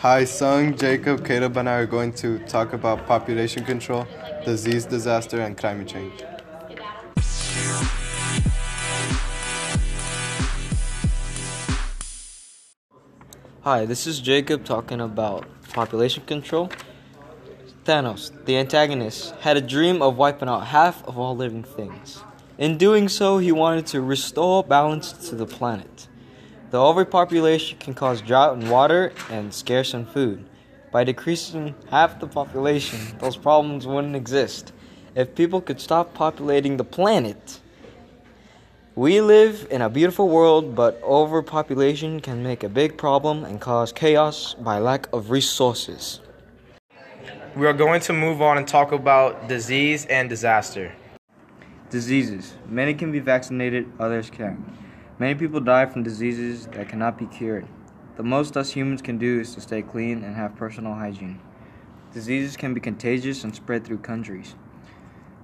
Hi, Sung, Jacob, Caleb, and I are going to talk about population control, disease, disaster, and climate change. Hi, this is Jacob talking about population control. Thanos, the antagonist, had a dream of wiping out half of all living things. In doing so, he wanted to restore balance to the planet. The overpopulation can cause drought in water and scarce in food. By decreasing half the population, those problems wouldn't exist. If people could stop populating the planet, we live in a beautiful world, but overpopulation can make a big problem and cause chaos by lack of resources. We are going to move on and talk about disease and disaster. Diseases. Many can be vaccinated, others can't. Many people die from diseases that cannot be cured. The most us humans can do is to stay clean and have personal hygiene. Diseases can be contagious and spread through countries.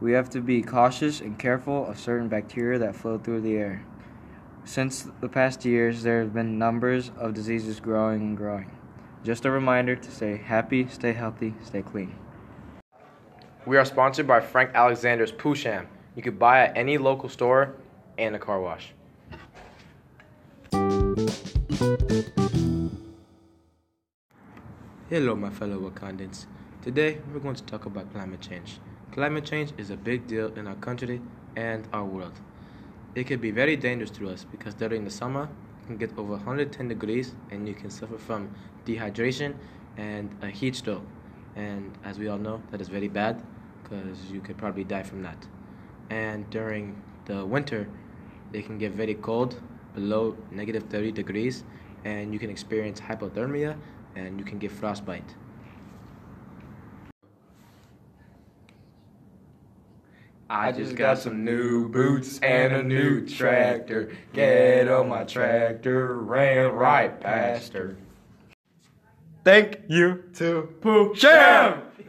We have to be cautious and careful of certain bacteria that flow through the air. Since the past years, there have been numbers of diseases growing and growing. Just a reminder to stay happy, stay healthy, stay clean. We are sponsored by Frank Alexander's Poosham. You could buy at any local store and a car wash. Hello, my fellow Wakandans. Today, we're going to talk about climate change. Climate change is a big deal in our country and our world. It can be very dangerous to us because during the summer, it can get over 110 degrees and you can suffer from dehydration and a heat stroke. And as we all know, that is very bad because you could probably die from that. And during the winter, it can get very cold, below negative 30 degrees, and you can experience hypothermia and you can get frostbite. I just got some new boots and a new tractor. Get on my tractor, ran right past her. Thank you to Pooh Sham!